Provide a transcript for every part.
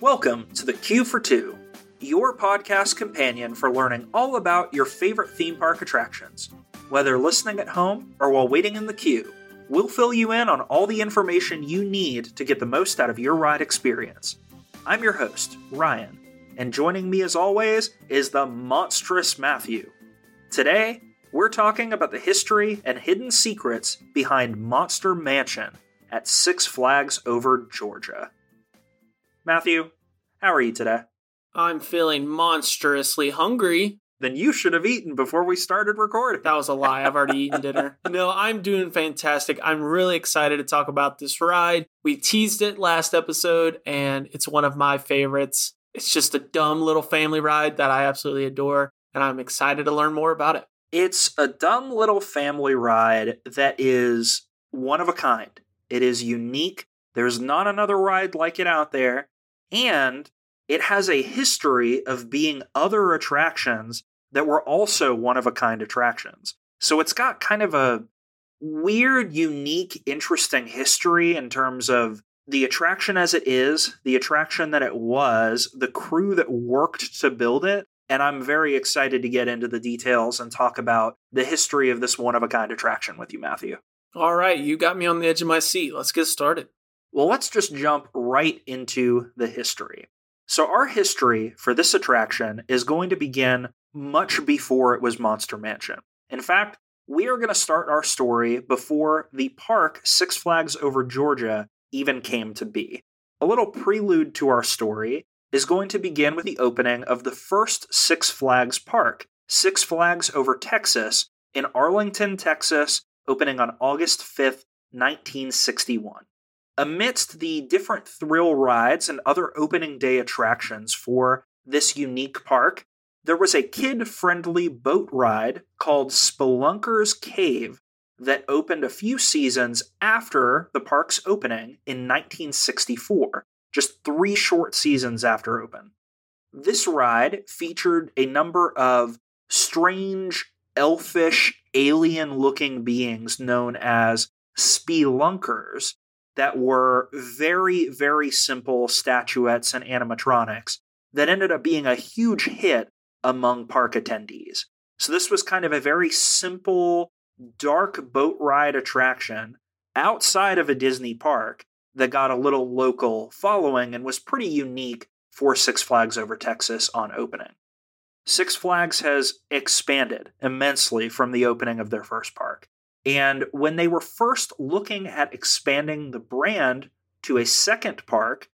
Welcome to the Queue for Two, your podcast companion for learning all about your favorite theme park attractions. Whether listening at home or while waiting in the queue, we'll fill you in on all the information you need to get the most out of your ride experience. I'm your host, Ryan, and joining me as always is the monstrous Matthew. Today, we're talking about the history and hidden secrets behind Monster Mansion at Six Flags Over Georgia. Matthew, how are you today? I'm feeling monstrously hungry. Then you should have eaten before we started recording. That was a lie. I've already eaten dinner. No, I'm doing fantastic. I'm really excited to talk about this ride. We teased it last episode, and it's one of my favorites. It's just a dumb little family ride that I absolutely adore, and I'm excited to learn more about it. It's a dumb little family ride that is one of a kind. It is unique. There's not another ride like it out there. And it has a history of being other attractions that were also one of a kind attractions. So it's got kind of a weird, unique, interesting history in terms of the attraction as it is, the attraction that it was, the crew that worked to build it. And I'm very excited to get into the details and talk about the history of this one of a kind attraction with you, Matthew. All right, you got me on the edge of my seat. Let's get started. Well, let's just jump right into the history. So, our history for this attraction is going to begin much before it was Monster Mansion. In fact, we are going to start our story before the park Six Flags Over Georgia even came to be. A little prelude to our story is going to begin with the opening of the first Six Flags park, Six Flags Over Texas, in Arlington, Texas, opening on August 5th, 1961. Amidst the different thrill rides and other opening day attractions for this unique park, there was a kid friendly boat ride called Spelunker's Cave that opened a few seasons after the park's opening in 1964, just three short seasons after open. This ride featured a number of strange, elfish, alien looking beings known as spelunkers that were very, very simple statuettes and animatronics that ended up being a huge hit among park attendees. So, this was kind of a very simple, dark boat ride attraction outside of a Disney park that got a little local following and was pretty unique for Six Flags Over Texas on opening. Six Flags has expanded immensely from the opening of their first park. And when they were first looking at expanding the brand to a second park,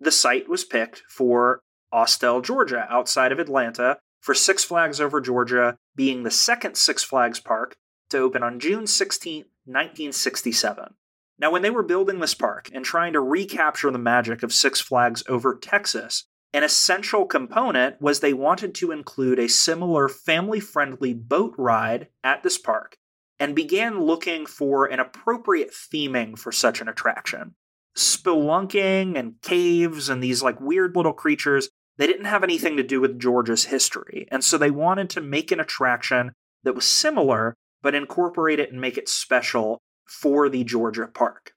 the site was picked for Austell, Georgia, outside of Atlanta, for Six Flags Over Georgia being the second Six Flags park to open on June 16, 1967. Now, when they were building this park and trying to recapture the magic of Six Flags Over Texas, an essential component was they wanted to include a similar family friendly boat ride at this park and began looking for an appropriate theming for such an attraction. Spelunking and caves and these like weird little creatures, they didn't have anything to do with Georgia's history. And so they wanted to make an attraction that was similar, but incorporate it and make it special for the Georgia park.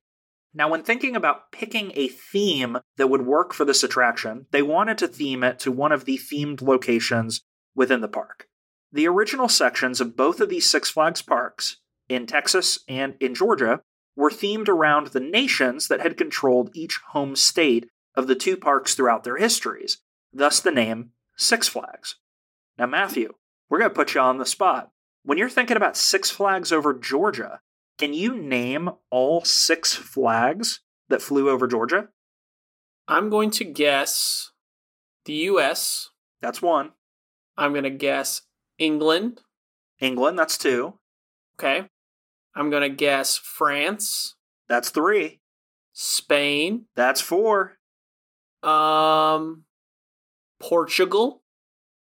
Now, when thinking about picking a theme that would work for this attraction, they wanted to theme it to one of the themed locations within the park. The original sections of both of these Six Flags parks, in Texas and in Georgia, were themed around the nations that had controlled each home state of the two parks throughout their histories, thus the name Six Flags. Now, Matthew, we're going to put you on the spot. When you're thinking about Six Flags over Georgia, can you name all six flags that flew over Georgia? I'm going to guess the US. That's one. I'm going to guess England. England, that's two. Okay. I'm going to guess France. That's three. Spain. That's four. Um, Portugal.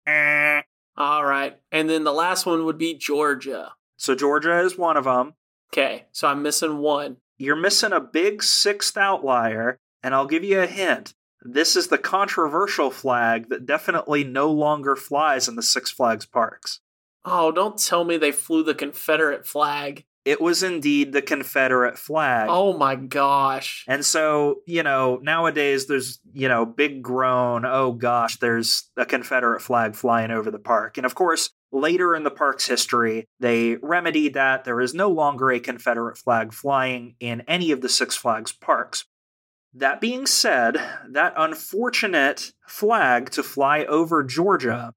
Eh. All right. And then the last one would be Georgia. So Georgia is one of them. Okay. So I'm missing one. You're missing a big sixth outlier, and I'll give you a hint. This is the controversial flag that definitely no longer flies in the Six Flags parks. Oh, don't tell me they flew the Confederate flag. it was indeed the Confederate flag. Oh my gosh. And so, you know, nowadays there's, you know, big groan, oh gosh, there's a Confederate flag flying over the park. And of course, later in the park's history, they remedied that. There is no longer a Confederate flag flying in any of the Six Flags parks. That being said, that unfortunate flag to fly over Georgia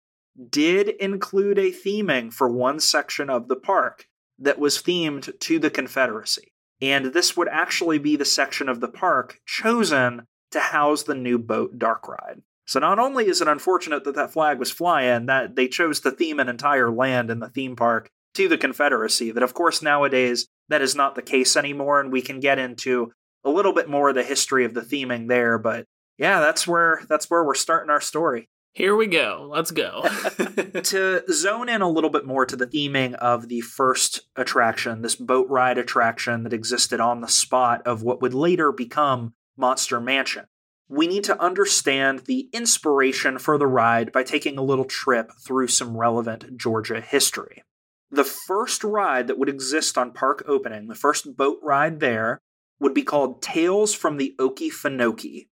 did include a theming for one section of the park that was themed to the Confederacy. And this would actually be the section of the park chosen to house the new boat dark ride. So not only is it unfortunate that that flag was flying, that they chose to theme an entire land in the theme park to the Confederacy, that of course nowadays that is not the case anymore, and we can get into a little bit more of the history of the theming there, but yeah, that's where that's where we're starting our story. Here we go. Let's go. to zone in a little bit more to the theming of the first attraction, this boat ride attraction that existed on the spot of what would later become Monster Mansion, we need to understand the inspiration for the ride by taking a little trip through some relevant Georgia history. The first ride that would exist on park opening, the first boat ride there, would be called Tales from the Okefenokee,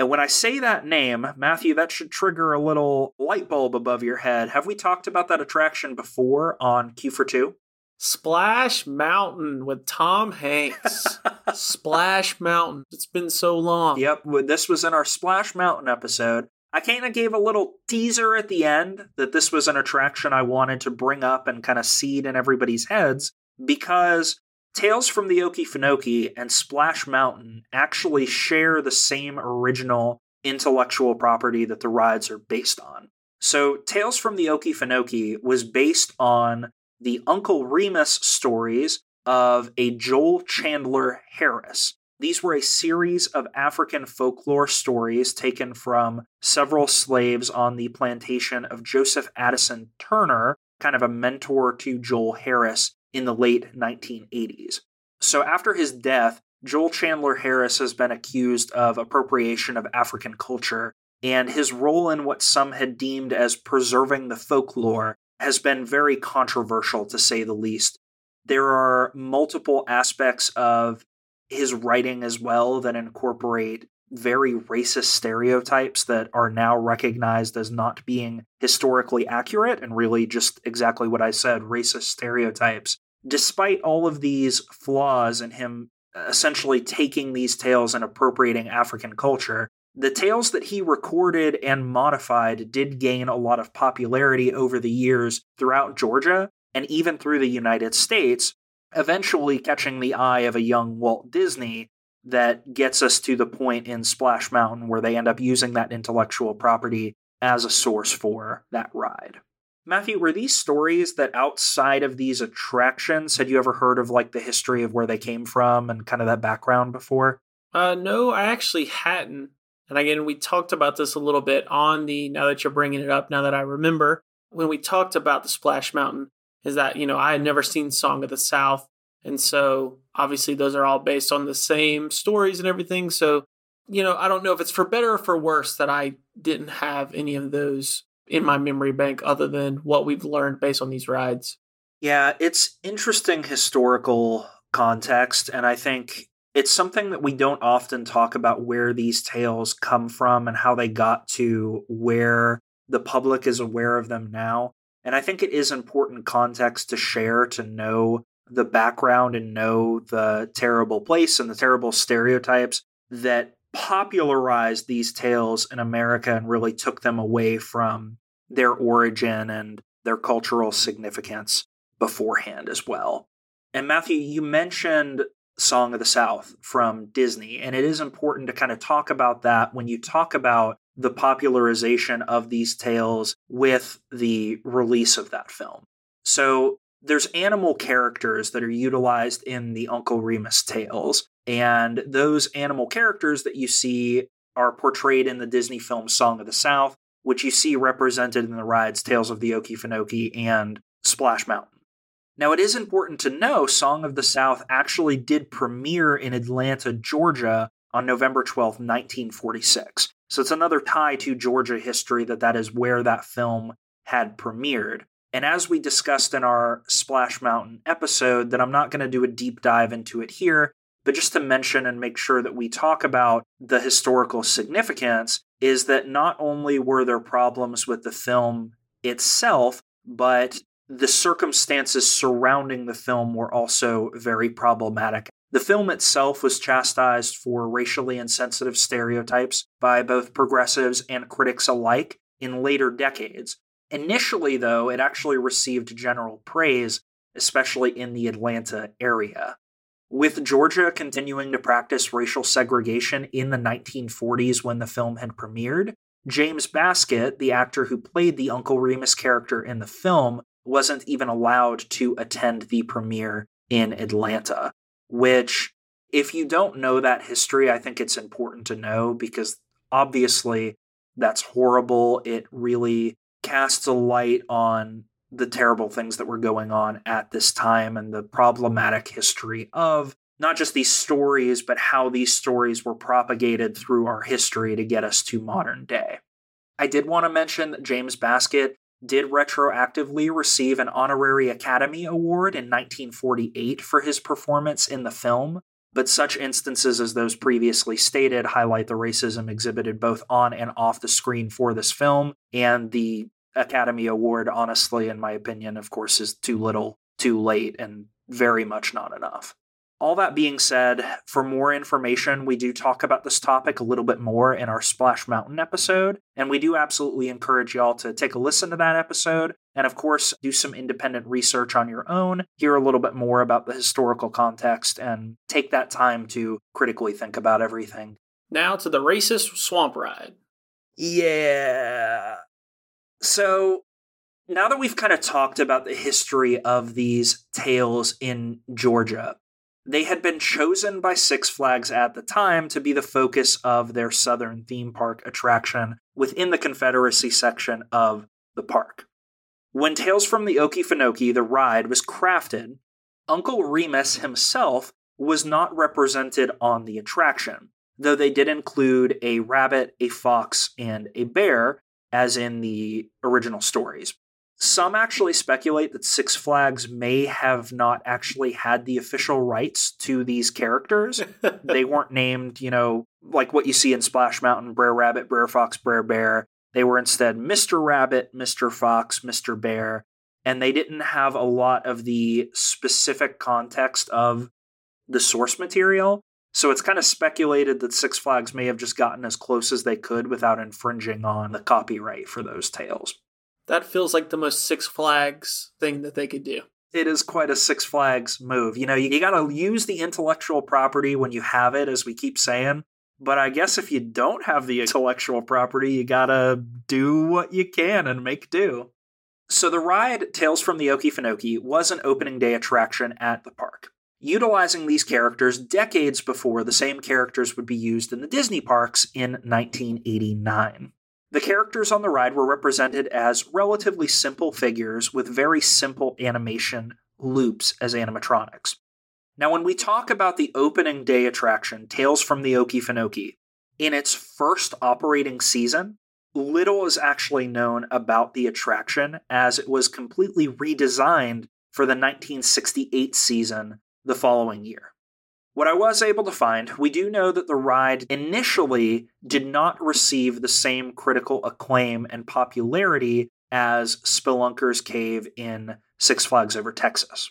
and when I say that name, Matthew, that should trigger a little light bulb above your head. Have we talked about that attraction before on Queue for Two? Splash Mountain with Tom Hanks. Splash Mountain. It's been so long. Yep, this was in our Splash Mountain episode. I kind of gave a little teaser at the end that this was an attraction I wanted to bring up and kind of seed in everybody's heads because Tales from the Okefenokee and Splash Mountain actually share the same original intellectual property that the rides are based on. So, Tales from the Okefenokee was based on the Uncle Remus stories of a Joel Chandler Harris. These were a series of African folklore stories taken from several slaves on the plantation of Joseph Addison Turner, kind of a mentor to Joel Harris in the late 1980s. So after his death, Joel Chandler Harris has been accused of appropriation of African culture, and his role in what some had deemed as preserving the folklore has been very controversial to say the least. There are multiple aspects of his writing as well that incorporate very racist stereotypes that are now recognized as not being historically accurate and really just exactly what I said racist stereotypes. Despite all of these flaws in him essentially taking these tales and appropriating African culture, the tales that he recorded and modified did gain a lot of popularity over the years throughout Georgia and even through the United States, eventually catching the eye of a young Walt Disney that gets us to the point in Splash Mountain where they end up using that intellectual property as a source for that ride. Matthew, were these stories that outside of these attractions, had you ever heard of like the history of where they came from and kind of that background before? Uh, no, I actually hadn't. And again, we talked about this a little bit on the, now that you're bringing it up, now that I remember, when we talked about the Splash Mountain, is that, you know, I had never seen Song of the South. And so obviously those are all based on the same stories and everything. So, you know, I don't know if it's for better or for worse that I didn't have any of those in my memory bank other than what we've learned based on these rides. Yeah, it's interesting historical context. And I think it's something that we don't often talk about where these tales come from and how they got to where the public is aware of them now. And I think it is important context to share to know the background and know the terrible place and the terrible stereotypes that popularized these tales in America and really took them away from their origin and their cultural significance beforehand as well. And Matthew, you mentioned Song of the South from Disney, and it is important to kind of talk about that when you talk about the popularization of these tales with the release of that film. So, there's animal characters that are utilized in the Uncle Remus tales, and those animal characters that you see are portrayed in the Disney film Song of the South, which you see represented in the rides Tales of the Okefenokee and Splash Mountain. Now, it is important to know Song of the South actually did premiere in Atlanta, Georgia on November 12, 1946. So it's another tie to Georgia history that that is where that film had premiered. And as we discussed in our Splash Mountain episode, that I'm not going to do a deep dive into it here, but just to mention and make sure that we talk about the historical significance, is that not only were there problems with the film itself, but the circumstances surrounding the film were also very problematic. The film itself was chastised for racially insensitive stereotypes by both progressives and critics alike in later decades. Initially, though, it actually received general praise, especially in the Atlanta area. With Georgia continuing to practice racial segregation in the 1940s when the film had premiered, James Baskett, the actor who played the Uncle Remus character in the film, wasn't even allowed to attend the premiere in Atlanta, which, if you don't know that history, I think it's important to know because obviously that's horrible. It really casts a light on the terrible things that were going on at this time and the problematic history of not just these stories, but how these stories were propagated through our history to get us to modern day. I did want to mention that James Baskett did retroactively receive an honorary Academy Award in 1948 for his performance in the film, but such instances as those previously stated highlight the racism exhibited both on and off the screen for this film, and the Academy Award, honestly, in my opinion, of course, is too little, too late, and very much not enough. All that being said, for more information, we do talk about this topic a little bit more in our Splash Mountain episode, and we do absolutely encourage y'all to take a listen to that episode, and of course, do some independent research on your own, hear a little bit more about the historical context, and take that time to critically think about everything. Now to the racist swamp ride. Yeah. So now that we've kind of talked about the history of these tales in Georgia, they had been chosen by Six Flags at the time to be the focus of their Southern theme park attraction within the Confederacy section of the park. When Tales from the Okefenokee, the ride, was crafted, Uncle Remus himself was not represented on the attraction, though they did include a rabbit, a fox, and a bear, as in the original stories. Some actually speculate that Six Flags may have not actually had the official rights to these characters. they weren't named, you know, like what you see in Splash Mountain Brer Rabbit, Brer Fox, Brer Bear. They were instead Mr. Rabbit, Mr. Fox, Mr. Bear, and they didn't have a lot of the specific context of the source material. So it's kind of speculated that Six Flags may have just gotten as close as they could without infringing on the copyright for those tales. That feels like the most Six Flags thing that they could do. It is quite a Six Flags move. You know, you, you got to use the intellectual property when you have it, as we keep saying. But I guess if you don't have the intellectual property, you got to do what you can and make do. So the ride Tales from the Okefenokee was an opening day attraction at the park utilizing these characters decades before the same characters would be used in the Disney parks in 1989. The characters on the ride were represented as relatively simple figures with very simple animation loops as animatronics. Now, when we talk about the opening day attraction, Tales from the Okefenokee, in its first operating season, little is actually known about the attraction as it was completely redesigned for the 1968 season the following year. What I was able to find, we do know that the ride initially did not receive the same critical acclaim and popularity as Spelunker's Cave in Six Flags Over Texas.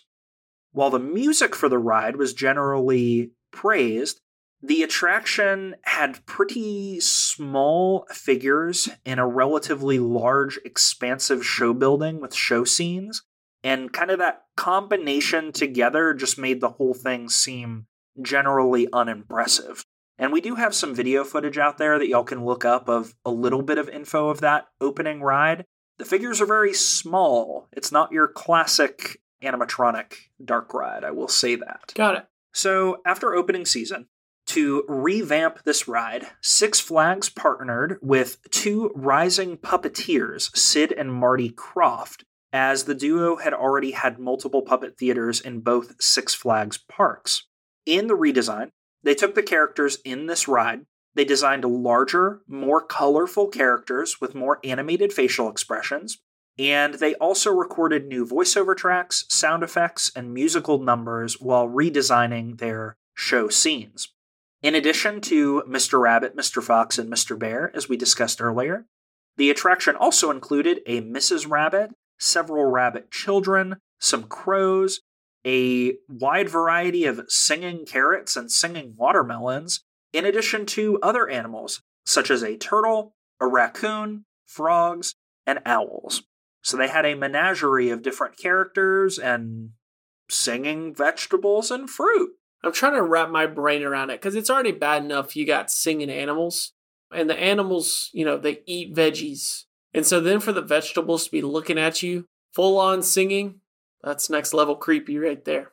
While the music for the ride was generally praised, the attraction had pretty small figures in a relatively large, expansive show building with show scenes, and kind of that combination together just made the whole thing seem generally unimpressive. And we do have some video footage out there that y'all can look up of a little bit of info of that opening ride. The figures are very small. It's not your classic animatronic dark ride, I will say that. Got it. So, after opening season, to revamp this ride, Six Flags partnered with two rising puppeteers, Sid and Marty Krofft, as the duo had already had multiple puppet theaters in both Six Flags parks. In the redesign, they took the characters in this ride, they designed larger, more colorful characters with more animated facial expressions, And they also recorded new voiceover tracks, sound effects, and musical numbers while redesigning their show scenes. In addition to Mr. Rabbit, Mr. Fox, and Mr. Bear, as we discussed earlier, the attraction also included a Mrs. Rabbit, several rabbit children, some crows, a wide variety of singing carrots and singing watermelons, in addition to other animals, such as a turtle, a raccoon, frogs, and owls. So they had a menagerie of different characters and singing vegetables and fruit. I'm trying to wrap my brain around it because it's already bad enough you got singing animals, and the animals, you know, they eat veggies. And so then for the vegetables to be looking at you full on singing, that's next level creepy right there.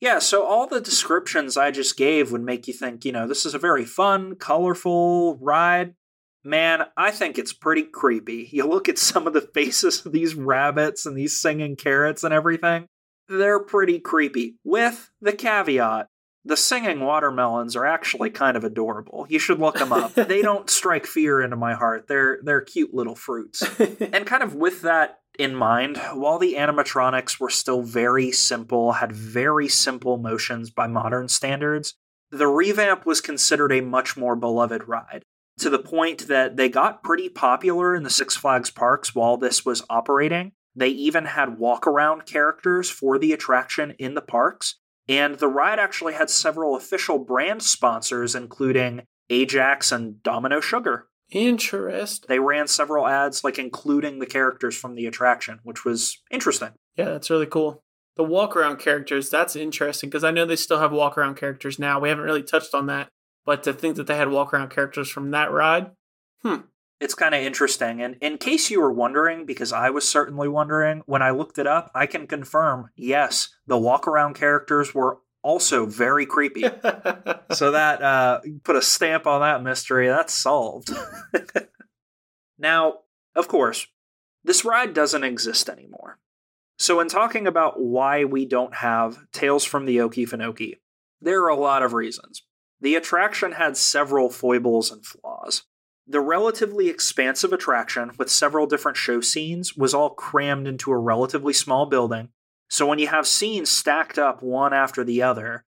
Yeah, so all the descriptions I just gave would make you think, you know, this is a very fun, colorful ride. Man, I think it's pretty creepy. You look at some of the faces of these rabbits and these singing carrots and everything, they're pretty creepy. With the caveat the singing watermelons are actually kind of adorable. You should look them up. they don't strike fear into my heart. They're they're cute little fruits. and kind of with that in mind, while the animatronics were still very simple, had very simple motions by modern standards, the revamp was considered a much more beloved ride. To the point that they got pretty popular in the Six Flags parks while this was operating. They even had walk around characters for the attraction in the parks, and the ride actually had several official brand sponsors, including Ajax and Domino Sugar. Interest. They ran several ads, like including the characters from the attraction, which was interesting. Yeah, that's really cool. The walk around characters, that's interesting because I know they still have walk around characters now. We haven't really touched on that. But to think that they had walk around characters from that ride, hmm, it's kind of interesting. And in case you were wondering, because I was certainly wondering, when I looked it up, I can confirm yes, the walk around characters were also very creepy. so that uh, put a stamp on that mystery. That's solved. now, of course, this ride doesn't exist anymore. So, in talking about why we don't have Tales from the Okefenokee, there are a lot of reasons. The attraction had several foibles and flaws. The relatively expansive attraction, with several different show scenes, was all crammed into a relatively small building. So when you have scenes stacked up one after the other,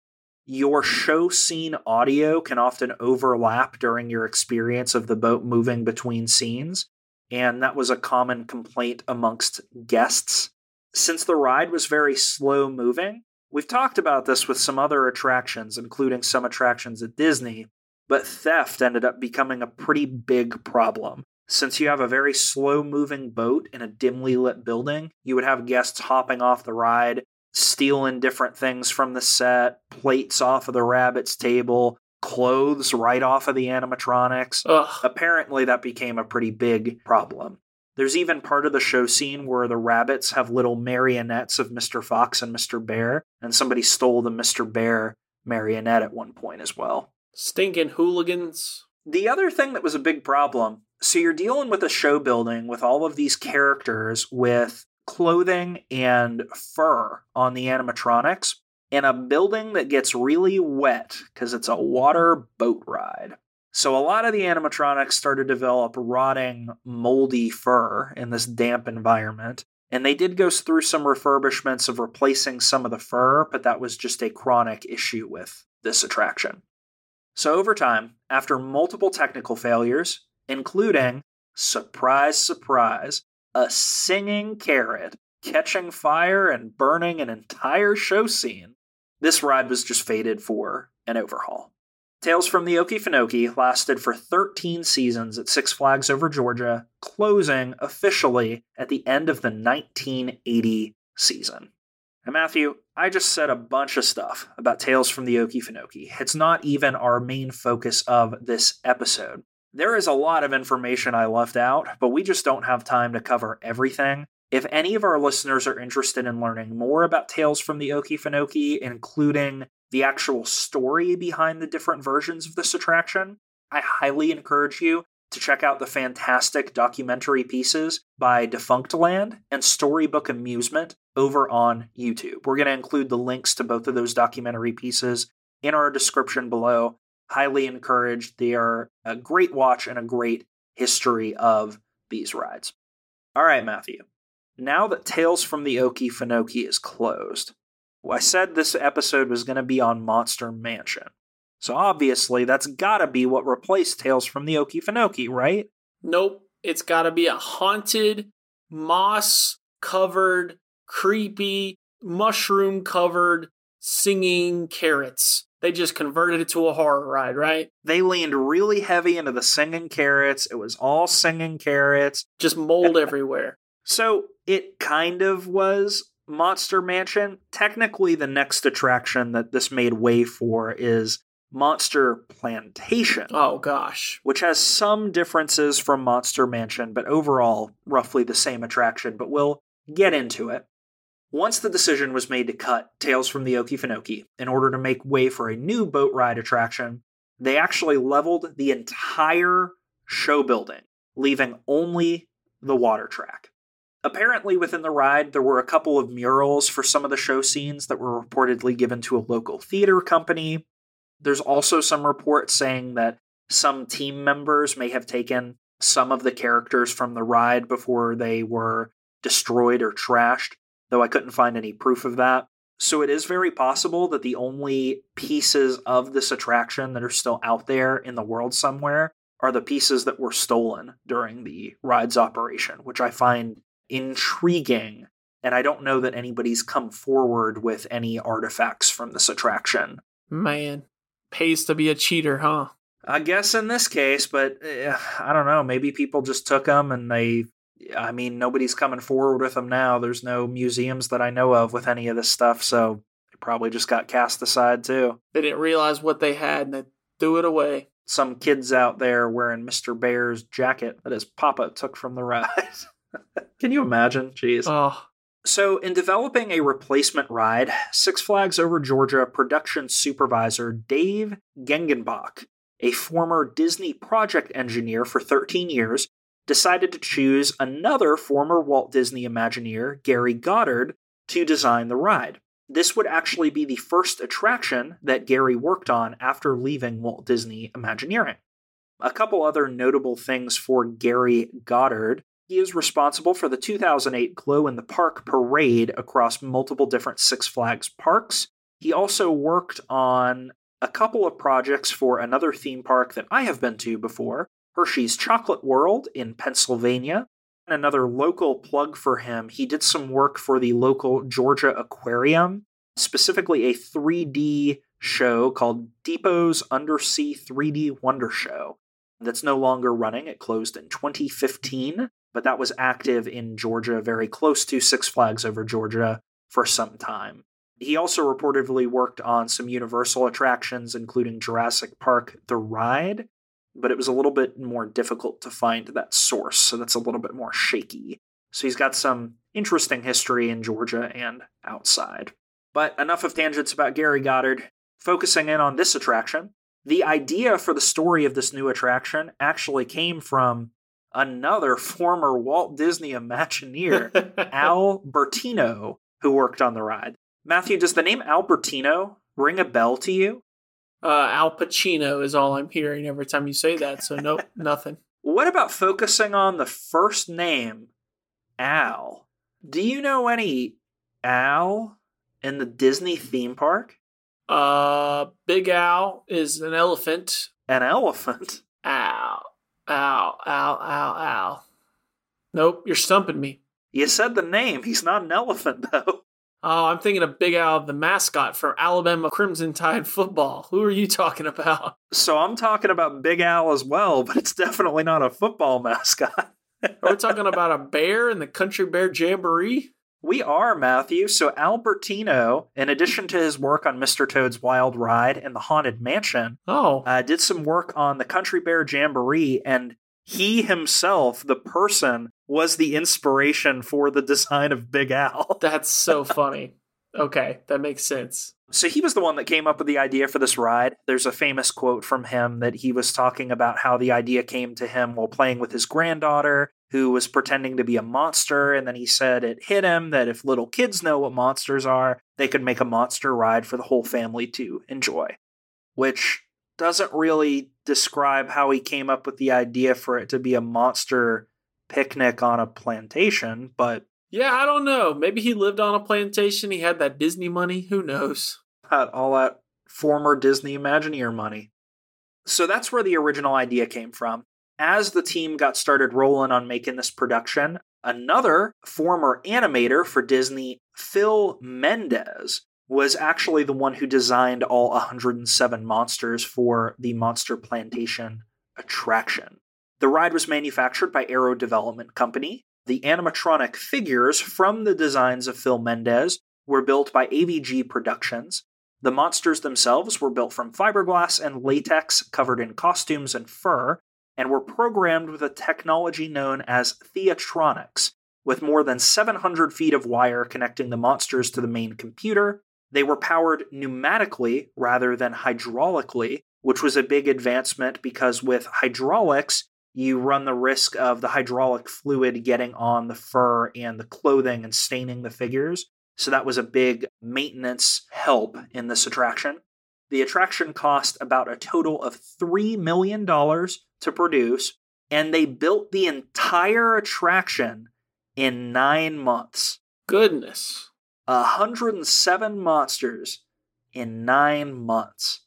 your show scene audio can often overlap during your experience of the boat moving between scenes, and that was a common complaint amongst guests. Since the ride was very slow moving, we've talked about this with some other attractions, including some attractions at Disney, but theft ended up becoming a pretty big problem. Since you have a very slow moving boat in a dimly lit building, you would have guests hopping off the ride, stealing different things from the set, plates off of the rabbit's table, clothes right off of the animatronics. Ugh. Apparently, that became a pretty big problem. There's even part of the show scene where the rabbits have little marionettes of Mr. Fox and Mr. Bear, and somebody stole the Mr. Bear marionette at one point as well. Stinking hooligans. The other thing that was a big problem so you're dealing with a show building with all of these characters with clothing and fur on the animatronics in a building that gets really wet because it's a water boat ride. So a lot of the animatronics started to develop rotting, moldy fur in this damp environment. And they did go through some refurbishments of replacing some of the fur, but that was just a chronic issue with this attraction. So, over time, after multiple technical failures, including, surprise, surprise, a singing carrot catching fire and burning an entire show scene, this ride was just fated for an overhaul. Tales from the Okefenokee lasted for 13 seasons at Six Flags Over Georgia, closing officially at the end of the 1980 season. And Matthew, I just said a bunch of stuff about Tales from the Okefenokee. It's not even our main focus of this episode. There is a lot of information I left out, but we just don't have time to cover everything. If any of our listeners are interested in learning more about Tales from the Okefenokee, including the actual story behind the different versions of this attraction, I highly encourage you to check out the fantastic documentary pieces by Defunctland and Storybook Amusement over on YouTube. We're going to include the links to both of those documentary pieces in our description below. Highly encouraged. They are a great watch and a great history of these rides. All right, Matthew. now that Tales from the Okefenokee is closed, I said this episode was going to be on Monster Mansion. So obviously, that's got to be what replaced Tales from the Okefenokee, right? Nope. It's got to be a haunted, moss covered, creepy, mushroom covered, singing carrots. They just converted it to a horror ride, right? They leaned really heavy into the singing carrots. It was all singing carrots. Just mold everywhere. So it kind of was Monster Mansion. Technically, the next attraction that this made way for is Monster Plantation. Oh, gosh. Which has some differences from Monster Mansion, but overall, roughly the same attraction. But we'll get into it. Once the decision was made to cut Tales from the Okefenokee in order to make way for a new boat ride attraction, they actually leveled the entire show building, leaving only the water track. Apparently, within the ride, there were a couple of murals for some of the show scenes that were reportedly given to a local theater company. There's also some reports saying that some team members may have taken some of the characters from the ride before they were destroyed or trashed, though I couldn't find any proof of that. So it is very possible that the only pieces of this attraction that are still out there in the world somewhere are the pieces that were stolen during the ride's operation, which I find intriguing. And I don't know that anybody's come forward with any artifacts from this attraction. Man, pays to be a cheater, huh? I guess in this case, but uh, I don't know. Maybe people just took them and they. I mean, nobody's coming forward with them now. There's no museums that I know of with any of this stuff, so they probably just got cast aside too. They didn't realize what they had and they threw it away. Some kids out there wearing Mr. Bear's jacket that his papa took from the ride. Can you imagine? Jeez. Oh. So, in developing a replacement ride, Six Flags Over Georgia production supervisor Dave Gengenbach, a former Disney project engineer for 13 years, decided to choose another former Walt Disney Imagineer, Gary Goddard, to design the ride. This would actually be the first attraction that Gary worked on after leaving Walt Disney Imagineering. A couple other notable things for Gary Goddard he is responsible for the 2008 Glow in the Park parade across multiple different Six Flags parks. He also worked on a couple of projects for another theme park that I have been to before Hershey's Chocolate World in Pennsylvania. And another local plug for him, he did some work for the local Georgia Aquarium, specifically a 3D show called Deepo's Undersea 3D Wonder Show that's no longer running. It closed in 2015 but that was active in Georgia, very close to Six Flags over Georgia for some time. He also reportedly worked on some Universal attractions, including Jurassic Park The Ride, but it was a little bit more difficult to find that source, so that's a little bit more shaky. So he's got some interesting history in Georgia and outside. But enough of tangents about Gary Goddard. Focusing in on this attraction, the idea for the story of this new attraction actually came from another former Walt Disney Imagineer, Al Bertino, who worked on the ride. Matthew, does the name Al Bertino ring a bell to you? Uh, Al Pacino is all I'm hearing every time you say that, so nope, nothing. What about focusing on the first name, Al? Do you know any Al in the Disney theme park? Uh, Big Al is an elephant. An elephant? Al. Ow, ow, ow, ow. Nope, you're stumping me. You said the name. He's not an elephant, though. Oh, I'm thinking of Big Al, the mascot for Alabama Crimson Tide football. Who are you talking about? So I'm talking about Big Al as well, but it's definitely not a football mascot. are we talking about a bear in the Country Bear Jamboree? We are, Matthew. So Al Bertino, in addition to his work on Mr. Toad's Wild Ride and the Haunted Mansion, oh, uh, did some work on the Country Bear Jamboree, and he himself, the person, was the inspiration for the design of Big Al. That's so funny. okay, that makes sense. So he was the one that came up with the idea for this ride. There's a famous quote from him that he was talking about how the idea came to him while playing with his granddaughter who was pretending to be a monster. And then he said it hit him that if little kids know what monsters are, they could make a monster ride for the whole family to enjoy. Which doesn't really describe how he came up with the idea for it to be a monster picnic on a plantation, but Yeah, I don't know. Maybe he lived on a plantation. He had that Disney money. Who knows? Had all that former Disney Imagineer money. So that's where the original idea came from. As the team got started rolling on making this production, another former animator for Disney, Phil Mendez, was actually the one who designed all 107 monsters for the Monster Plantation attraction. The ride was manufactured by Arrow Development Company. The animatronic figures from the designs of Phil Mendez were built by AVG Productions. The monsters themselves were built from fiberglass and latex covered in costumes and fur, and were programmed with a technology known as Theatronics, with more than 700 feet of wire connecting the monsters to the main computer they were powered pneumatically rather than hydraulically, which was a big advancement because with hydraulics, you run the risk of the hydraulic fluid getting on the fur and the clothing and staining the figures. So that was a big maintenance help in this attraction. The attraction cost about a total of $3 million to produce, and they built the entire attraction in nine months. Goodness. 107 monsters in nine months.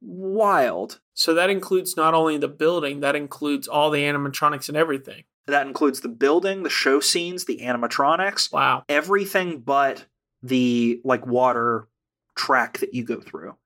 Wild. So that includes not only the building, that includes all the animatronics and everything. That includes the building, the show scenes, the animatronics. Wow. Everything but the like water track that you go through.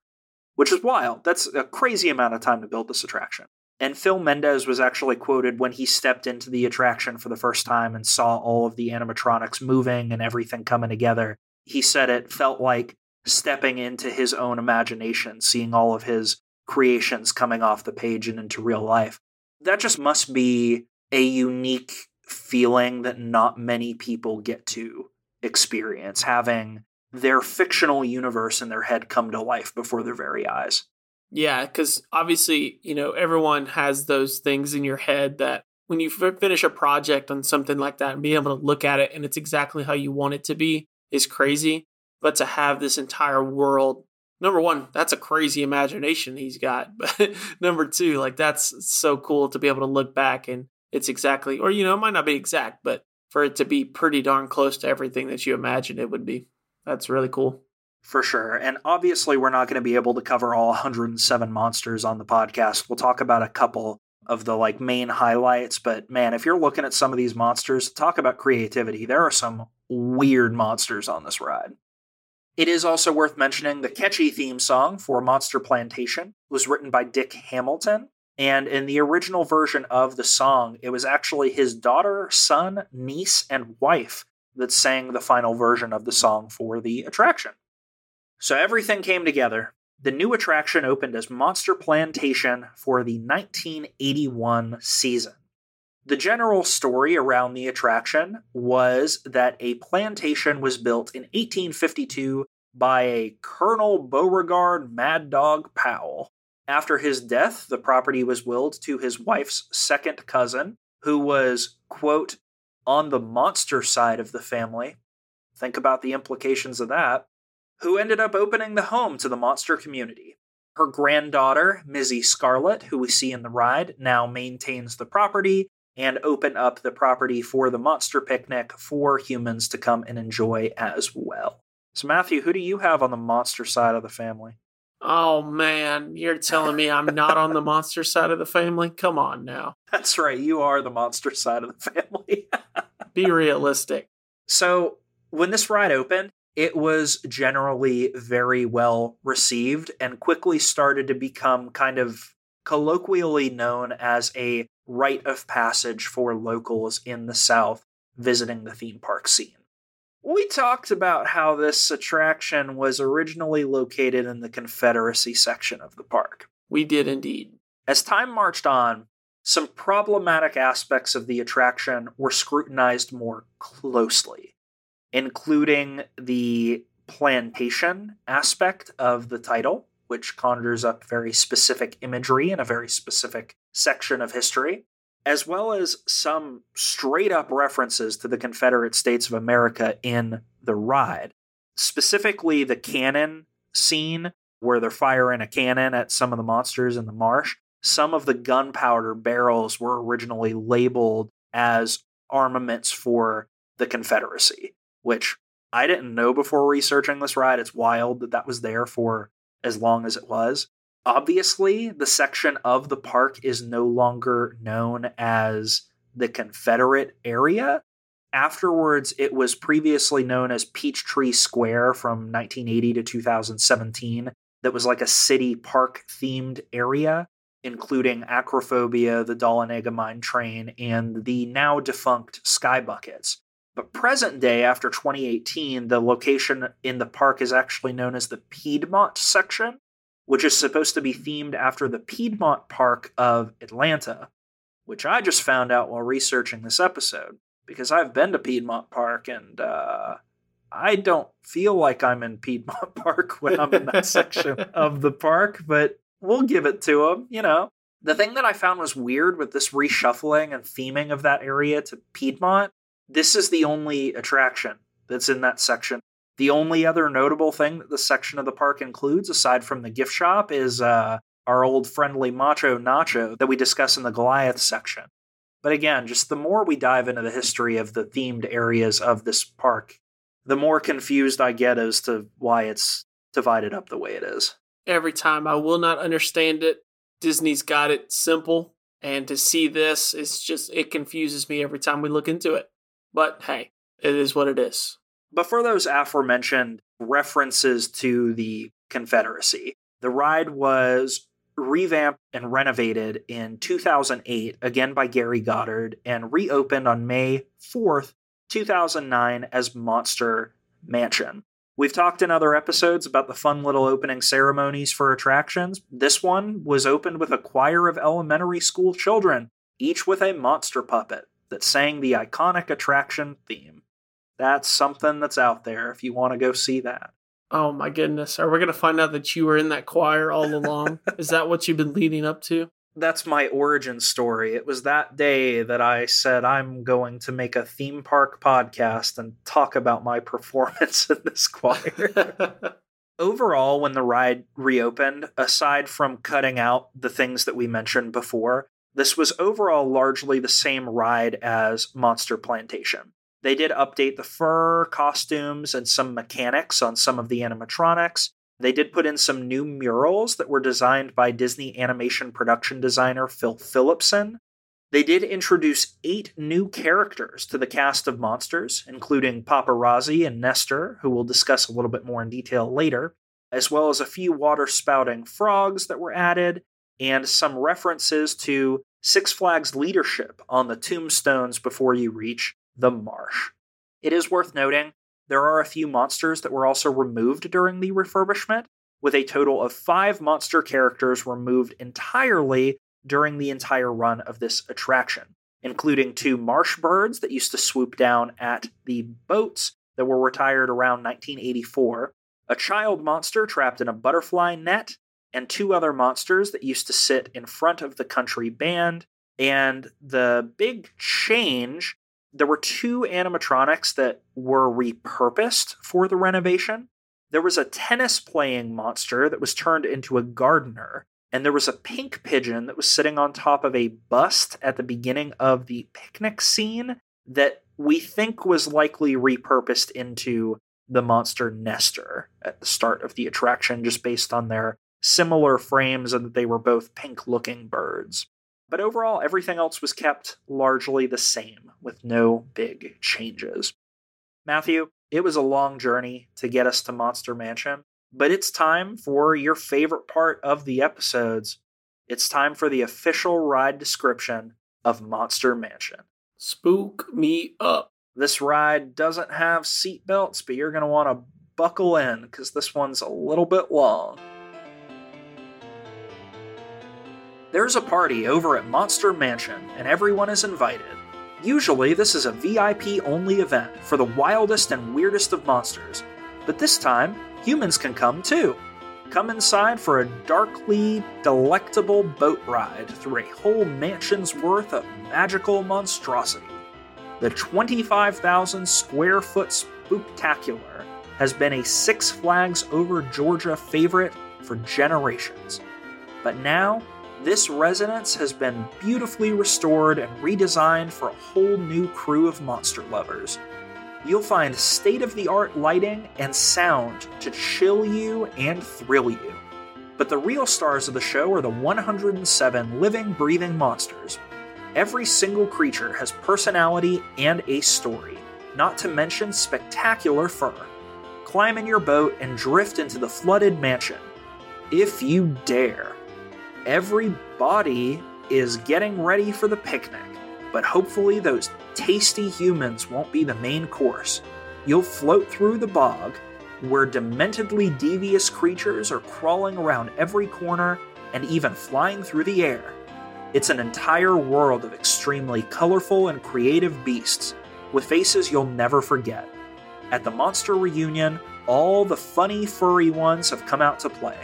Which is wild. That's a crazy amount of time to build this attraction. And Phil Mendez was actually quoted when he stepped into the attraction for the first time and saw all of the animatronics moving and everything coming together. He said it felt like stepping into his own imagination, seeing all of his creations coming off the page and into real life. That just must be a unique feeling that not many people get to experience, having their fictional universe in their head come to life before their very eyes. Yeah, because obviously, you know, everyone has those things in your head that when you finish a project on something like that and be able to look at it and it's exactly how you want it to be is crazy. But to have this entire world, number one, that's a crazy imagination he's got. But number two, like that's so cool to be able to look back and it's exactly, or, you know, it might not be exact, but for it to be pretty darn close to everything that you imagined it would be. That's really cool for sure. And obviously, we're not going to be able to cover all 107 monsters on the podcast. We'll talk about a couple of the like main highlights, but man, if you're looking at some of these monsters, talk about creativity. There are some weird monsters on this ride. It is also worth mentioning the catchy theme song for Monster Plantation was written by Dick Hamilton. And in the original version of the song, it was actually his daughter, son, niece, and wife that sang the final version of the song for the attraction. So everything came together. The new attraction opened as Monster Plantation for the 1981 season. The general story around the attraction was that a plantation was built in 1852 by a Colonel Beauregard Mad Dog Powell. After his death, the property was willed to his wife's second cousin, who was, quote, on the monster side of the family. Think about the implications of that who ended up opening the home to the monster community. Her granddaughter, Mizzy Scarlet, who we see in the ride, now maintains the property and open up the property for the monster picnic for humans to come and enjoy as well. So, Matthew, who do you have on the monster side of the family? Oh man, you're telling me I'm not on the monster side of the family? Come on now. That's right, you are the monster side of the family. Be realistic. So, when this ride opened, it was generally very well received and quickly started to become kind of colloquially known as a rite of passage for locals in the South visiting the theme park scene. We talked about how this attraction was originally located in the Confederacy section of the park. We did indeed. As time marched on, some problematic aspects of the attraction were scrutinized more closely including the plantation aspect of the title, which conjures up very specific imagery in a very specific section of history, as well as some straight up references to the Confederate States of America in the ride. Specifically, the cannon scene where they're firing a cannon at some of the monsters in the marsh. Some of the gunpowder barrels were originally labeled as armaments for the Confederacy, which I didn't know before researching this ride. It's wild that that was there for as long as it was. Obviously, the section of the park is no longer known as the Confederate area. Afterwards, it was previously known as Peachtree Square from 1980 to 2017. That was like a city park themed area, including Acrophobia, the Dahlonega Mine Train, and the now defunct Sky Buckets. But present day, after 2018, the location in the park is actually known as the Piedmont section, which is supposed to be themed after the Piedmont Park of Atlanta, which I just found out while researching this episode because I've been to Piedmont Park and uh, I don't feel like I'm in Piedmont Park when I'm in that section of the park, but we'll give it to them, you know. The thing that I found was weird with this reshuffling and theming of that area to Piedmont, this is the only attraction that's in that section. The only other notable thing that the section of the park includes, aside from the gift shop, is uh, our old friendly Macho Nacho that we discuss in the Goliath section. But again, just the more we dive into the history of the themed areas of this park, the more confused I get as to why it's divided up the way it is. Every time I will not understand it. Disney's got it simple, and to see this, it's just, it confuses me every time we look into it. But hey, it is what it is. But for those aforementioned references to the Confederacy, the ride was revamped and renovated in 2008, again by Gary Goddard, and reopened on May 4th, 2009 as Monster Mansion. We've talked in other episodes about the fun little opening ceremonies for attractions. This one was opened with a choir of elementary school children, each with a monster puppet that sang the iconic attraction theme. That's something that's out there if you want to go see that. Oh my goodness. Are we going to find out that you were in that choir all along? Is that what you've been leading up to? That's my origin story. It was that day that I said I'm going to make a theme park podcast and talk about my performance in this choir. Overall, when the ride reopened, aside from cutting out the things that we mentioned before, this was overall largely the same ride as Monster Plantation. They did update the fur, costumes, and some mechanics on some of the animatronics. They did put in some new murals that were designed by Disney animation production designer Phil Phillipson. They did introduce eight new characters to the cast of monsters, including Paparazzi and Nestor, who we'll discuss a little bit more in detail later, as well as a few water spouting frogs that were added, and some references to Six Flags leadership on the tombstones before you reach the marsh. It is worth noting there are a few monsters that were also removed during the refurbishment, with a total of five monster characters removed entirely during the entire run of this attraction, including two marsh birds that used to swoop down at the boats that were retired around 1984, a child monster trapped in a butterfly net, and two other monsters that used to sit in front of the country band. And the big change there were two animatronics that were repurposed for the renovation. There was a tennis playing monster that was turned into a gardener, and there was a pink pigeon that was sitting on top of a bust at the beginning of the picnic scene that we think was likely repurposed into the monster Nestor at the start of the attraction, just based on their similar frames and that they were both pink looking birds. But overall, everything else was kept largely the same, with no big changes. Matthew, it was a long journey to get us to Monster Mansion, but it's time for your favorite part of the episodes. It's time for the official ride description of Monster Mansion. Spook me up. This ride doesn't have seatbelts, but you're going to want to buckle in because this one's a little bit long. There's a party over at Monster Mansion, and everyone is invited. Usually, this is a VIP only event for the wildest and weirdest of monsters, but this time, humans can come too. Come inside for a darkly delectable boat ride through a whole mansion's worth of magical monstrosity. The 25,000 square foot spooktacular has been a Six Flags Over Georgia favorite for generations. But now, this residence has been beautifully restored and redesigned for a whole new crew of monster lovers. you'll find state of the art lighting and sound to chill you and thrill you. But the real stars of the show are the 107 living, breathing monsters. Every single creature has personality and a story, not to mention spectacular fur. Climb in your boat and drift into the flooded mansion. If you dare. Everybody is getting ready for the picnic, but hopefully those tasty humans won't be the main course. You'll float through the bog, where dementedly devious creatures are crawling around every corner and even flying through the air. It's an entire world of extremely colorful and creative beasts, with faces you'll never forget. At the Monster Reunion, all the funny, furry ones have come out to play.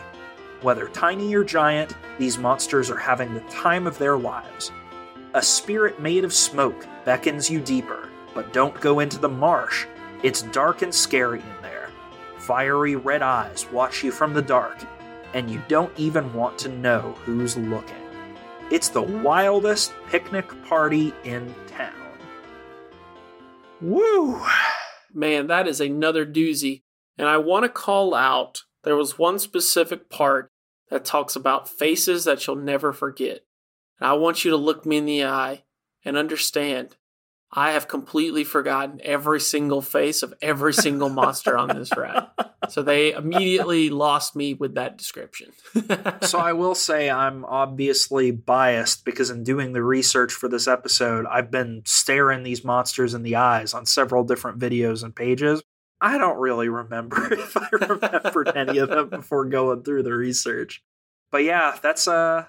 Whether tiny or giant, these monsters are having the time of their lives. A spirit made of smoke beckons you deeper, but don't go into the marsh. It's dark and scary in there. Fiery red eyes watch you from the dark, and you don't even want to know who's looking. It's the wildest picnic party in town. Woo! Man, that is another doozy. And I want to call out there was one specific part that talks about faces that you'll never forget. And I want you to look me in the eye and understand I have completely forgotten every single face of every single monster on this ride. So they immediately lost me with that description. so I will say I'm obviously biased because in doing the research for this episode, I've been staring these monsters in the eyes on several different videos and pages. I don't really remember if I remembered any of them before going through the research. But yeah, that's a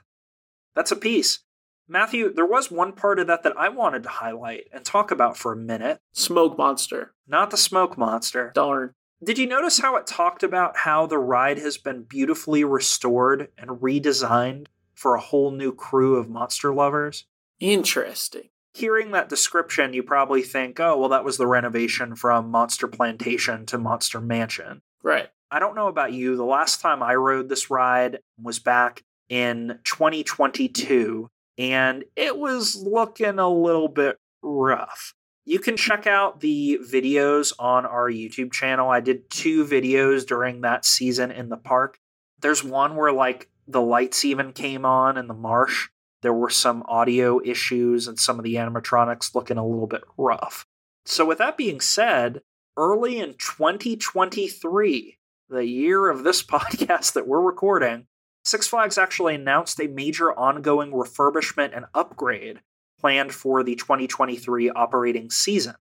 that's a piece. Matthew, there was one part of that that I wanted to highlight and talk about for a minute. Smoke monster. Not the smoke monster. Darn. Did you notice how it talked about how the ride has been beautifully restored and redesigned for a whole new crew of monster lovers? Interesting. Hearing that description, you probably think, oh, well, that was the renovation from Monster Plantation to Monster Mansion. Right. I don't know about you. The last time I rode this ride was back in 2022, and it was looking a little bit rough. You can check out the videos on our YouTube channel. I did two videos during that season in the park. There's one where, like, the lights even came on in the marsh. There were some audio issues and some of the animatronics looking a little bit rough. So, with that being said, early in 2023, the year of this podcast that we're recording, Six Flags actually announced a major ongoing refurbishment and upgrade planned for the 2023 operating season.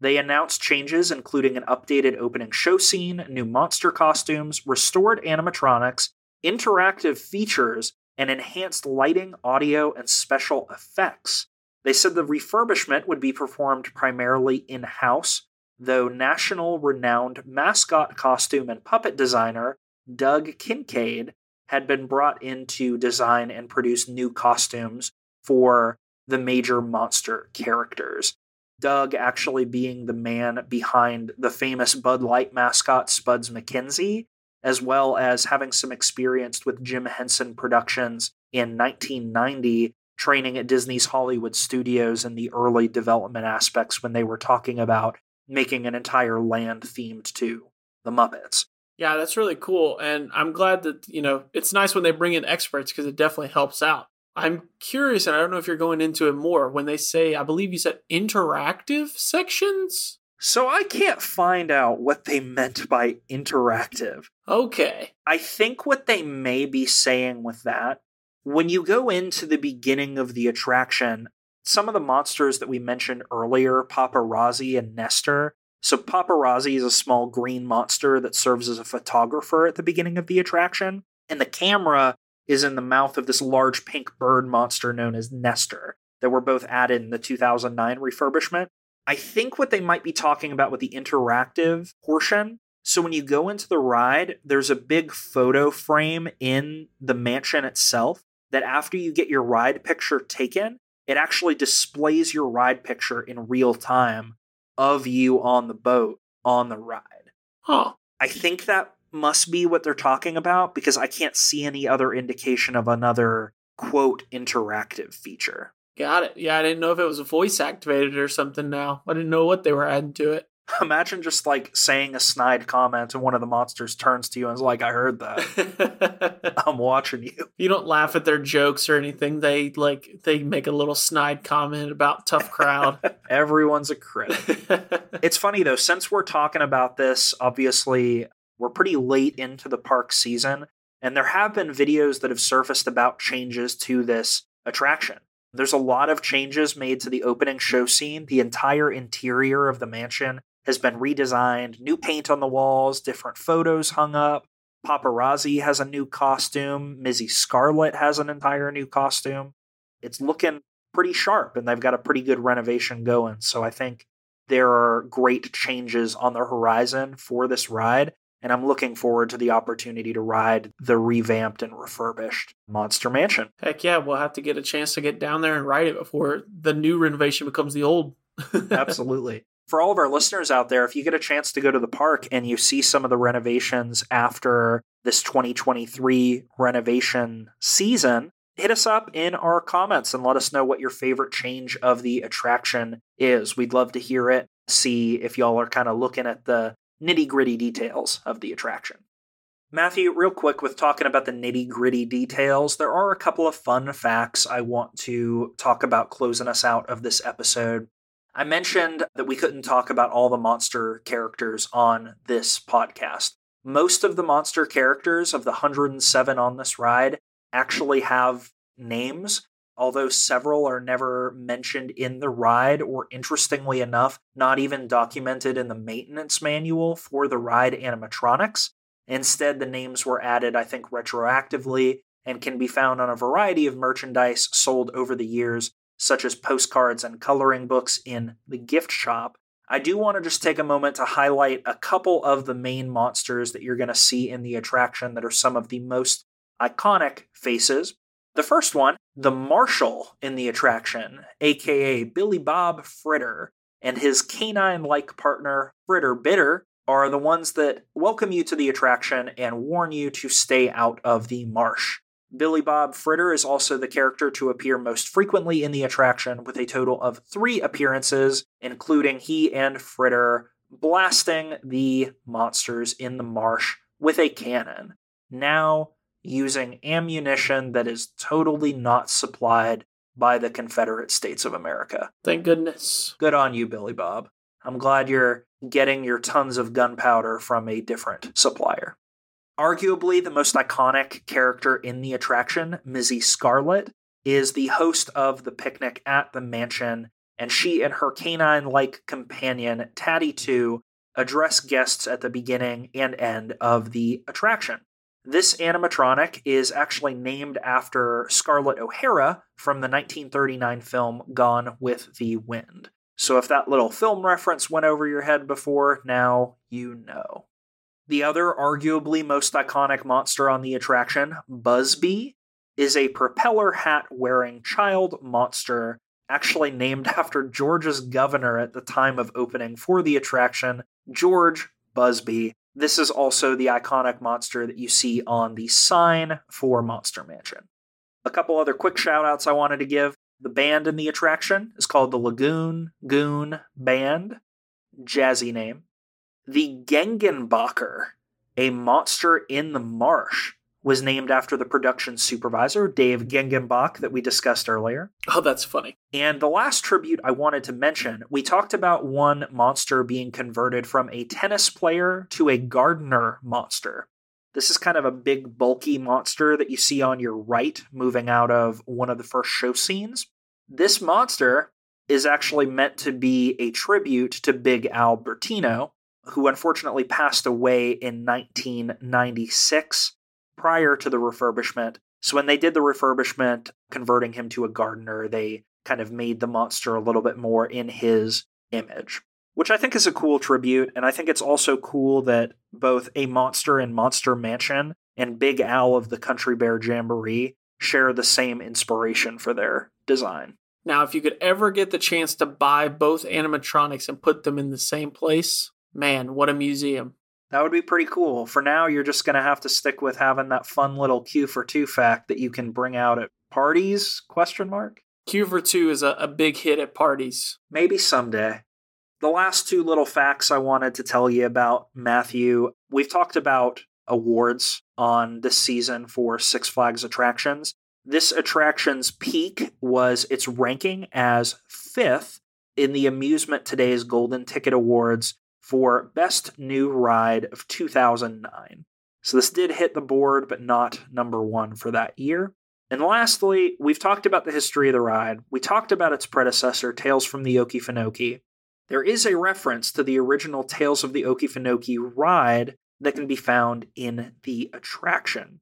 They announced changes including an updated opening show scene, new monster costumes, restored animatronics, interactive features, and enhanced lighting, audio, and special effects. They said the refurbishment would be performed primarily in house, though national renowned mascot costume and puppet designer Doug Kincaid had been brought in to design and produce new costumes for the major monster characters. Doug actually being the man behind the famous Bud Light mascot Spuds MacKenzie, as well as having some experience with Jim Henson Productions in 1990, training at Disney's Hollywood Studios in the early development aspects when they were talking about making an entire land themed to the Muppets. Yeah, that's really cool. And I'm glad that, you know, it's nice when they bring in experts because it definitely helps out. I'm curious, and I don't know if you're going into it more, when they say, I believe you said interactive sections? So I can't find out what they meant by interactive. Okay. I think what they may be saying with that, when you go into the beginning of the attraction, some of the monsters that we mentioned earlier, Paparazzi and Nestor. So Paparazzi is a small green monster that serves as a photographer at the beginning of the attraction, and the camera is in the mouth of this large pink bird monster known as Nestor that were both added in the 2009 refurbishment. I think what they might be talking about with the interactive portion. So when you go into the ride, there's a big photo frame in the mansion itself that after you get your ride picture taken, it actually displays your ride picture in real time of you on the boat on the ride. Huh. I think that must be what they're talking about because I can't see any other indication of another quote interactive feature. Got it. Yeah, I didn't know if it was voice activated or something now. I didn't know what they were adding to it. Imagine just like saying a snide comment and one of the monsters turns to you and is like, I heard that. I'm watching you. You don't laugh at their jokes or anything. They like they make a little snide comment about tough crowd. Everyone's a critic. it's funny though, since we're talking about this, obviously we're pretty late into the park season, and there have been videos that have surfaced about changes to this attraction. There's a lot of changes made to the opening show scene. The entire interior of the mansion has been redesigned, new paint on the walls, different photos hung up. Paparazzi has a new costume. Mizzy Scarlet has an entire new costume. It's looking pretty sharp, and they've got a pretty good renovation going. So I think there are great changes on the horizon for this ride, and I'm looking forward to the opportunity to ride the revamped and refurbished Monster Mansion. Heck yeah, we'll have to get a chance to get down there and ride it before the new renovation becomes the old. Absolutely for all of our listeners out there, if you get a chance to go to the park and you see some of the renovations after this 2023 renovation season, hit us up in our comments and let us know what your favorite change of the attraction is. We'd love to hear it, see if y'all are kind of looking at the nitty gritty details of the attraction. Matthew, real quick with talking about the nitty gritty details, there are a couple of fun facts I want to talk about closing us out of this episode. I mentioned that we couldn't talk about all the monster characters on this podcast. Most of the monster characters of the 107 on this ride actually have names, although several are never mentioned in the ride, or interestingly enough, not even documented in the maintenance manual for the ride animatronics. Instead, the names were added, I think, retroactively and can be found on a variety of merchandise sold over the years, such as postcards and coloring books in the gift shop, I do want to just take a moment to highlight a couple of the main monsters that you're going to see in the attraction that are some of the most iconic faces. The first one, the Marshal in the attraction, aka Billy Bob Fritter, and his canine like partner, Fritter Bitter, are the ones that welcome you to the attraction and warn you to stay out of the marsh. Billy Bob Fritter is also the character to appear most frequently in the attraction, with a total of three appearances, including he and Fritter blasting the monsters in the marsh with a cannon. Now, using ammunition that is totally not supplied by the Confederate States of America. Thank goodness. Good on you, Billy Bob. I'm glad you're getting your tons of gunpowder from a different supplier. Arguably the most iconic character in the attraction, Mizzy Scarlet, is the host of the picnic at the mansion, and she and her canine like companion, Tatty 2, address guests at the beginning and end of the attraction. This animatronic is actually named after Scarlett O'Hara from the 1939 film Gone with the Wind. So if that little film reference went over your head before, now you know. The other, arguably most iconic monster on the attraction, Buzzbee, is a propeller hat wearing child monster, actually named after Georgia's governor at the time of opening for the attraction, George Busbee. This is also the iconic monster that you see on the sign for Monster Mansion. A couple other quick shout outs I wanted to give. The band in the attraction is called the Lagoon Goon Band. Jazzy name. The Gengenbacher, a monster in the marsh, was named after the production supervisor, Dave Gengenbach, that we discussed earlier. Oh, that's funny. And the last tribute I wanted to mention, we talked about one monster being converted from a tennis player to a gardener monster. This is kind of a big, bulky monster that you see on your right moving out of one of the first show scenes. This monster is actually meant to be a tribute to Big Al Bertino, who unfortunately passed away in 1996 prior to the refurbishment. So when they did the refurbishment, converting him to a gardener, they kind of made the monster a little bit more in his image, which I think is a cool tribute. And I think it's also cool that both A Monster and Monster Mansion and Big Al of the Country Bear Jamboree share the same inspiration for their design. Now, if you could ever get the chance to buy both animatronics and put them in the same place, Man, what a museum. That would be pretty cool. For now, you're just going to have to stick with having that fun little Queue for Two fact that you can bring out at parties? Question mark. Queue for Two is a, a big hit at parties. Maybe someday. The last two little facts I wanted to tell you about Matthew we've talked about awards on this season for Six Flags attractions. This attraction's peak was its ranking as fifth in the Amusement Today's Golden Ticket Awards for Best New Ride of 2009. So this did hit the board, but not number one for that year. And lastly, we've talked about the history of the ride. We talked about its predecessor, Tales from the Okefenokee. There is a reference to the original Tales of the Okefenokee ride that can be found in the attraction.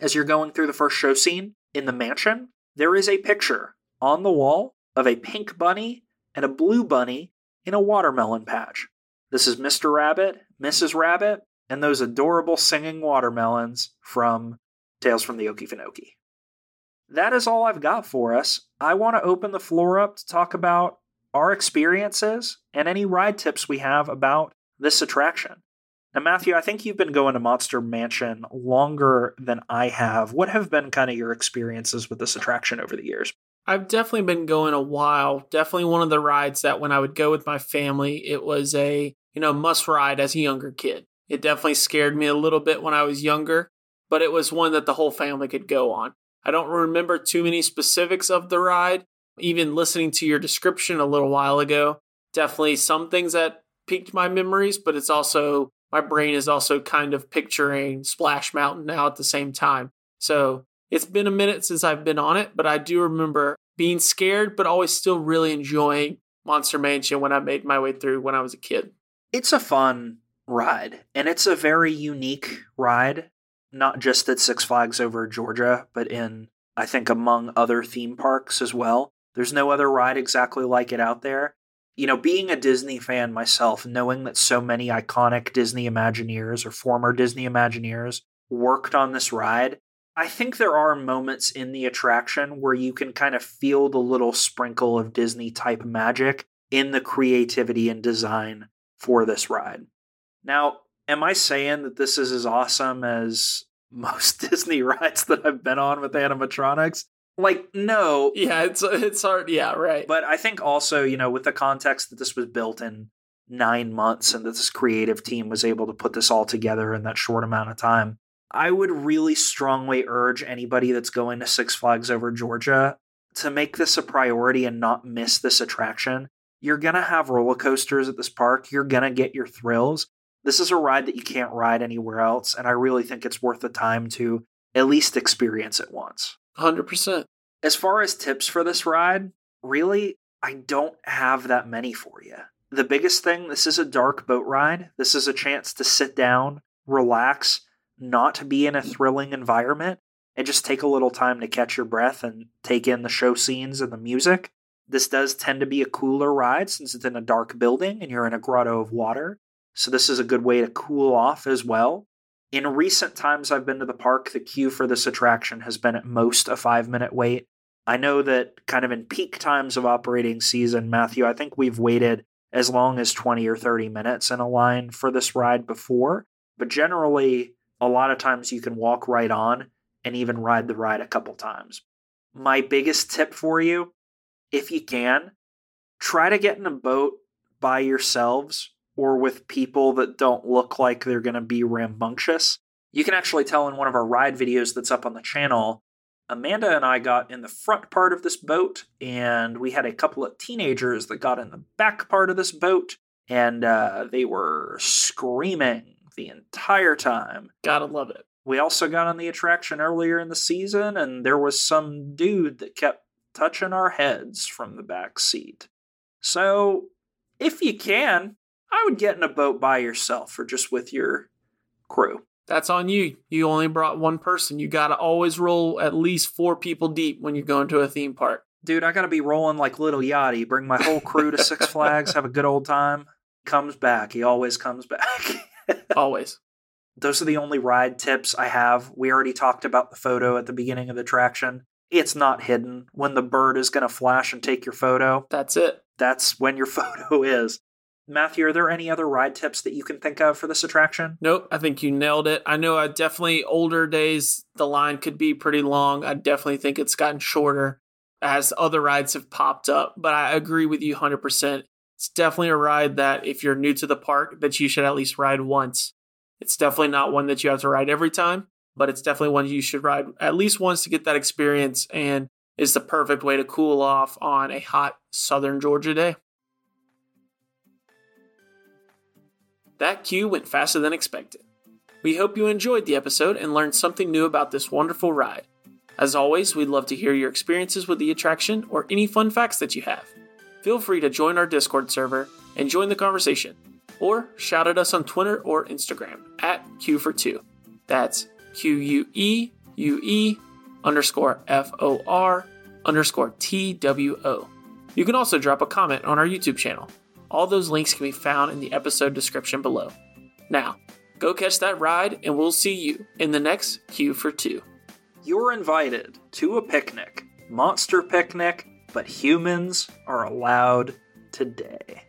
As you're going through the first show scene in the mansion, there is a picture on the wall of a pink bunny and a blue bunny in a watermelon patch. This is Mr. Rabbit, Mrs. Rabbit, and those adorable singing watermelons from Tales from the Okefenokee. That is all I've got for us. I want to open the floor up to talk about our experiences and any ride tips we have about this attraction. Now, Matthew, I think you've been going to Monster Mansion longer than I have. What have been kind of your experiences with this attraction over the years? I've definitely been going a while. Definitely one of the rides that when I would go with my family, it was a, you know, must ride as a younger kid. It definitely scared me a little bit when I was younger, but it was one that the whole family could go on. I don't remember too many specifics of the ride. Even listening to your description a little while ago, definitely some things that piqued my memories, but it's also my brain is also kind of picturing Splash Mountain now at the same time. So it's been a minute since I've been on it, but I do remember being scared, but always still really enjoying Monster Mansion when I made my way through when I was a kid. It's a fun ride, and it's a very unique ride, not just at Six Flags over Georgia, but in, I think, among other theme parks as well. There's no other ride exactly like it out there. You know, being a Disney fan myself, knowing that so many iconic Disney Imagineers or former Disney Imagineers worked on this ride, I think there are moments in the attraction where you can kind of feel the little sprinkle of Disney type magic in the creativity and design for this ride. Now, am I saying that this is as awesome as most Disney rides that I've been on with animatronics? Like, no. Yeah, it's it's hard. Yeah, right. But I think also, you know, with the context that this was built in nine months and that this creative team was able to put this all together in that short amount of time, I would really strongly urge anybody that's going to Six Flags over Georgia to make this a priority and not miss this attraction. You're going to have roller coasters at this park. You're going to get your thrills. This is a ride that you can't ride anywhere else, and I really think it's worth the time to at least experience it once. 100%. As far as tips for this ride, really, I don't have that many for you. The biggest thing this is a dark boat ride. This is a chance to sit down, relax, not be in a thrilling environment, and just take a little time to catch your breath and take in the show scenes and the music. This does tend to be a cooler ride since it's in a dark building and you're in a grotto of water. So, this is a good way to cool off as well. In recent times I've been to the park, the queue for this attraction has been at most a five minute wait. I know that kind of in peak times of operating season, Matthew, I think we've waited as long as 20 or 30 minutes in a line for this ride before. But generally, a lot of times you can walk right on and even ride the ride a couple times. My biggest tip for you, if you can, try to get in a boat by yourselves or with people that don't look like they're going to be rambunctious. You can actually tell in one of our ride videos that's up on the channel. Amanda and I got in the front part of this boat, and we had a couple of teenagers that got in the back part of this boat, and uh, they were screaming the entire time. Gotta love it. We also got on the attraction earlier in the season, and there was some dude that kept touching our heads from the back seat. So, if you can, I would get in a boat by yourself or just with your crew. That's on you. You only brought one person. You got to always roll at least four people deep when you're going to a theme park. Dude, I got to be rolling like Lil Yachty. Bring my whole crew to Six Flags, have a good old time. Comes back. He always comes back. always. Those are the only ride tips I have. We already talked about the photo at the beginning of the attraction. It's not hidden. When the bird is going to flash and take your photo, that's it. That's when your photo is. Matthew, are there any other ride tips that you can think of for this attraction? Nope, I think you nailed it. I know I definitely older days the line could be pretty long. I definitely think it's gotten shorter as other rides have popped up, but I agree with you 100%. It's definitely a ride that if you're new to the park that you should at least ride once. It's definitely not one that you have to ride every time, but it's definitely one you should ride at least once to get that experience and is the perfect way to cool off on a hot southern Georgia day. That queue went faster than expected. We hope you enjoyed the episode and learned something new about this wonderful ride. As always, we'd love to hear your experiences with the attraction or any fun facts that you have. Feel free to join our Discord server and join the conversation, or shout at us on Twitter or Instagram at Queue for Two. That's Q U E U E underscore F O R underscore T W O. You can also drop a comment on our YouTube channel. All those links can be found in the episode description below. Now, go catch that ride, and we'll see you in the next Queue for Two. You're invited to a picnic, monster picnic, but humans are allowed today.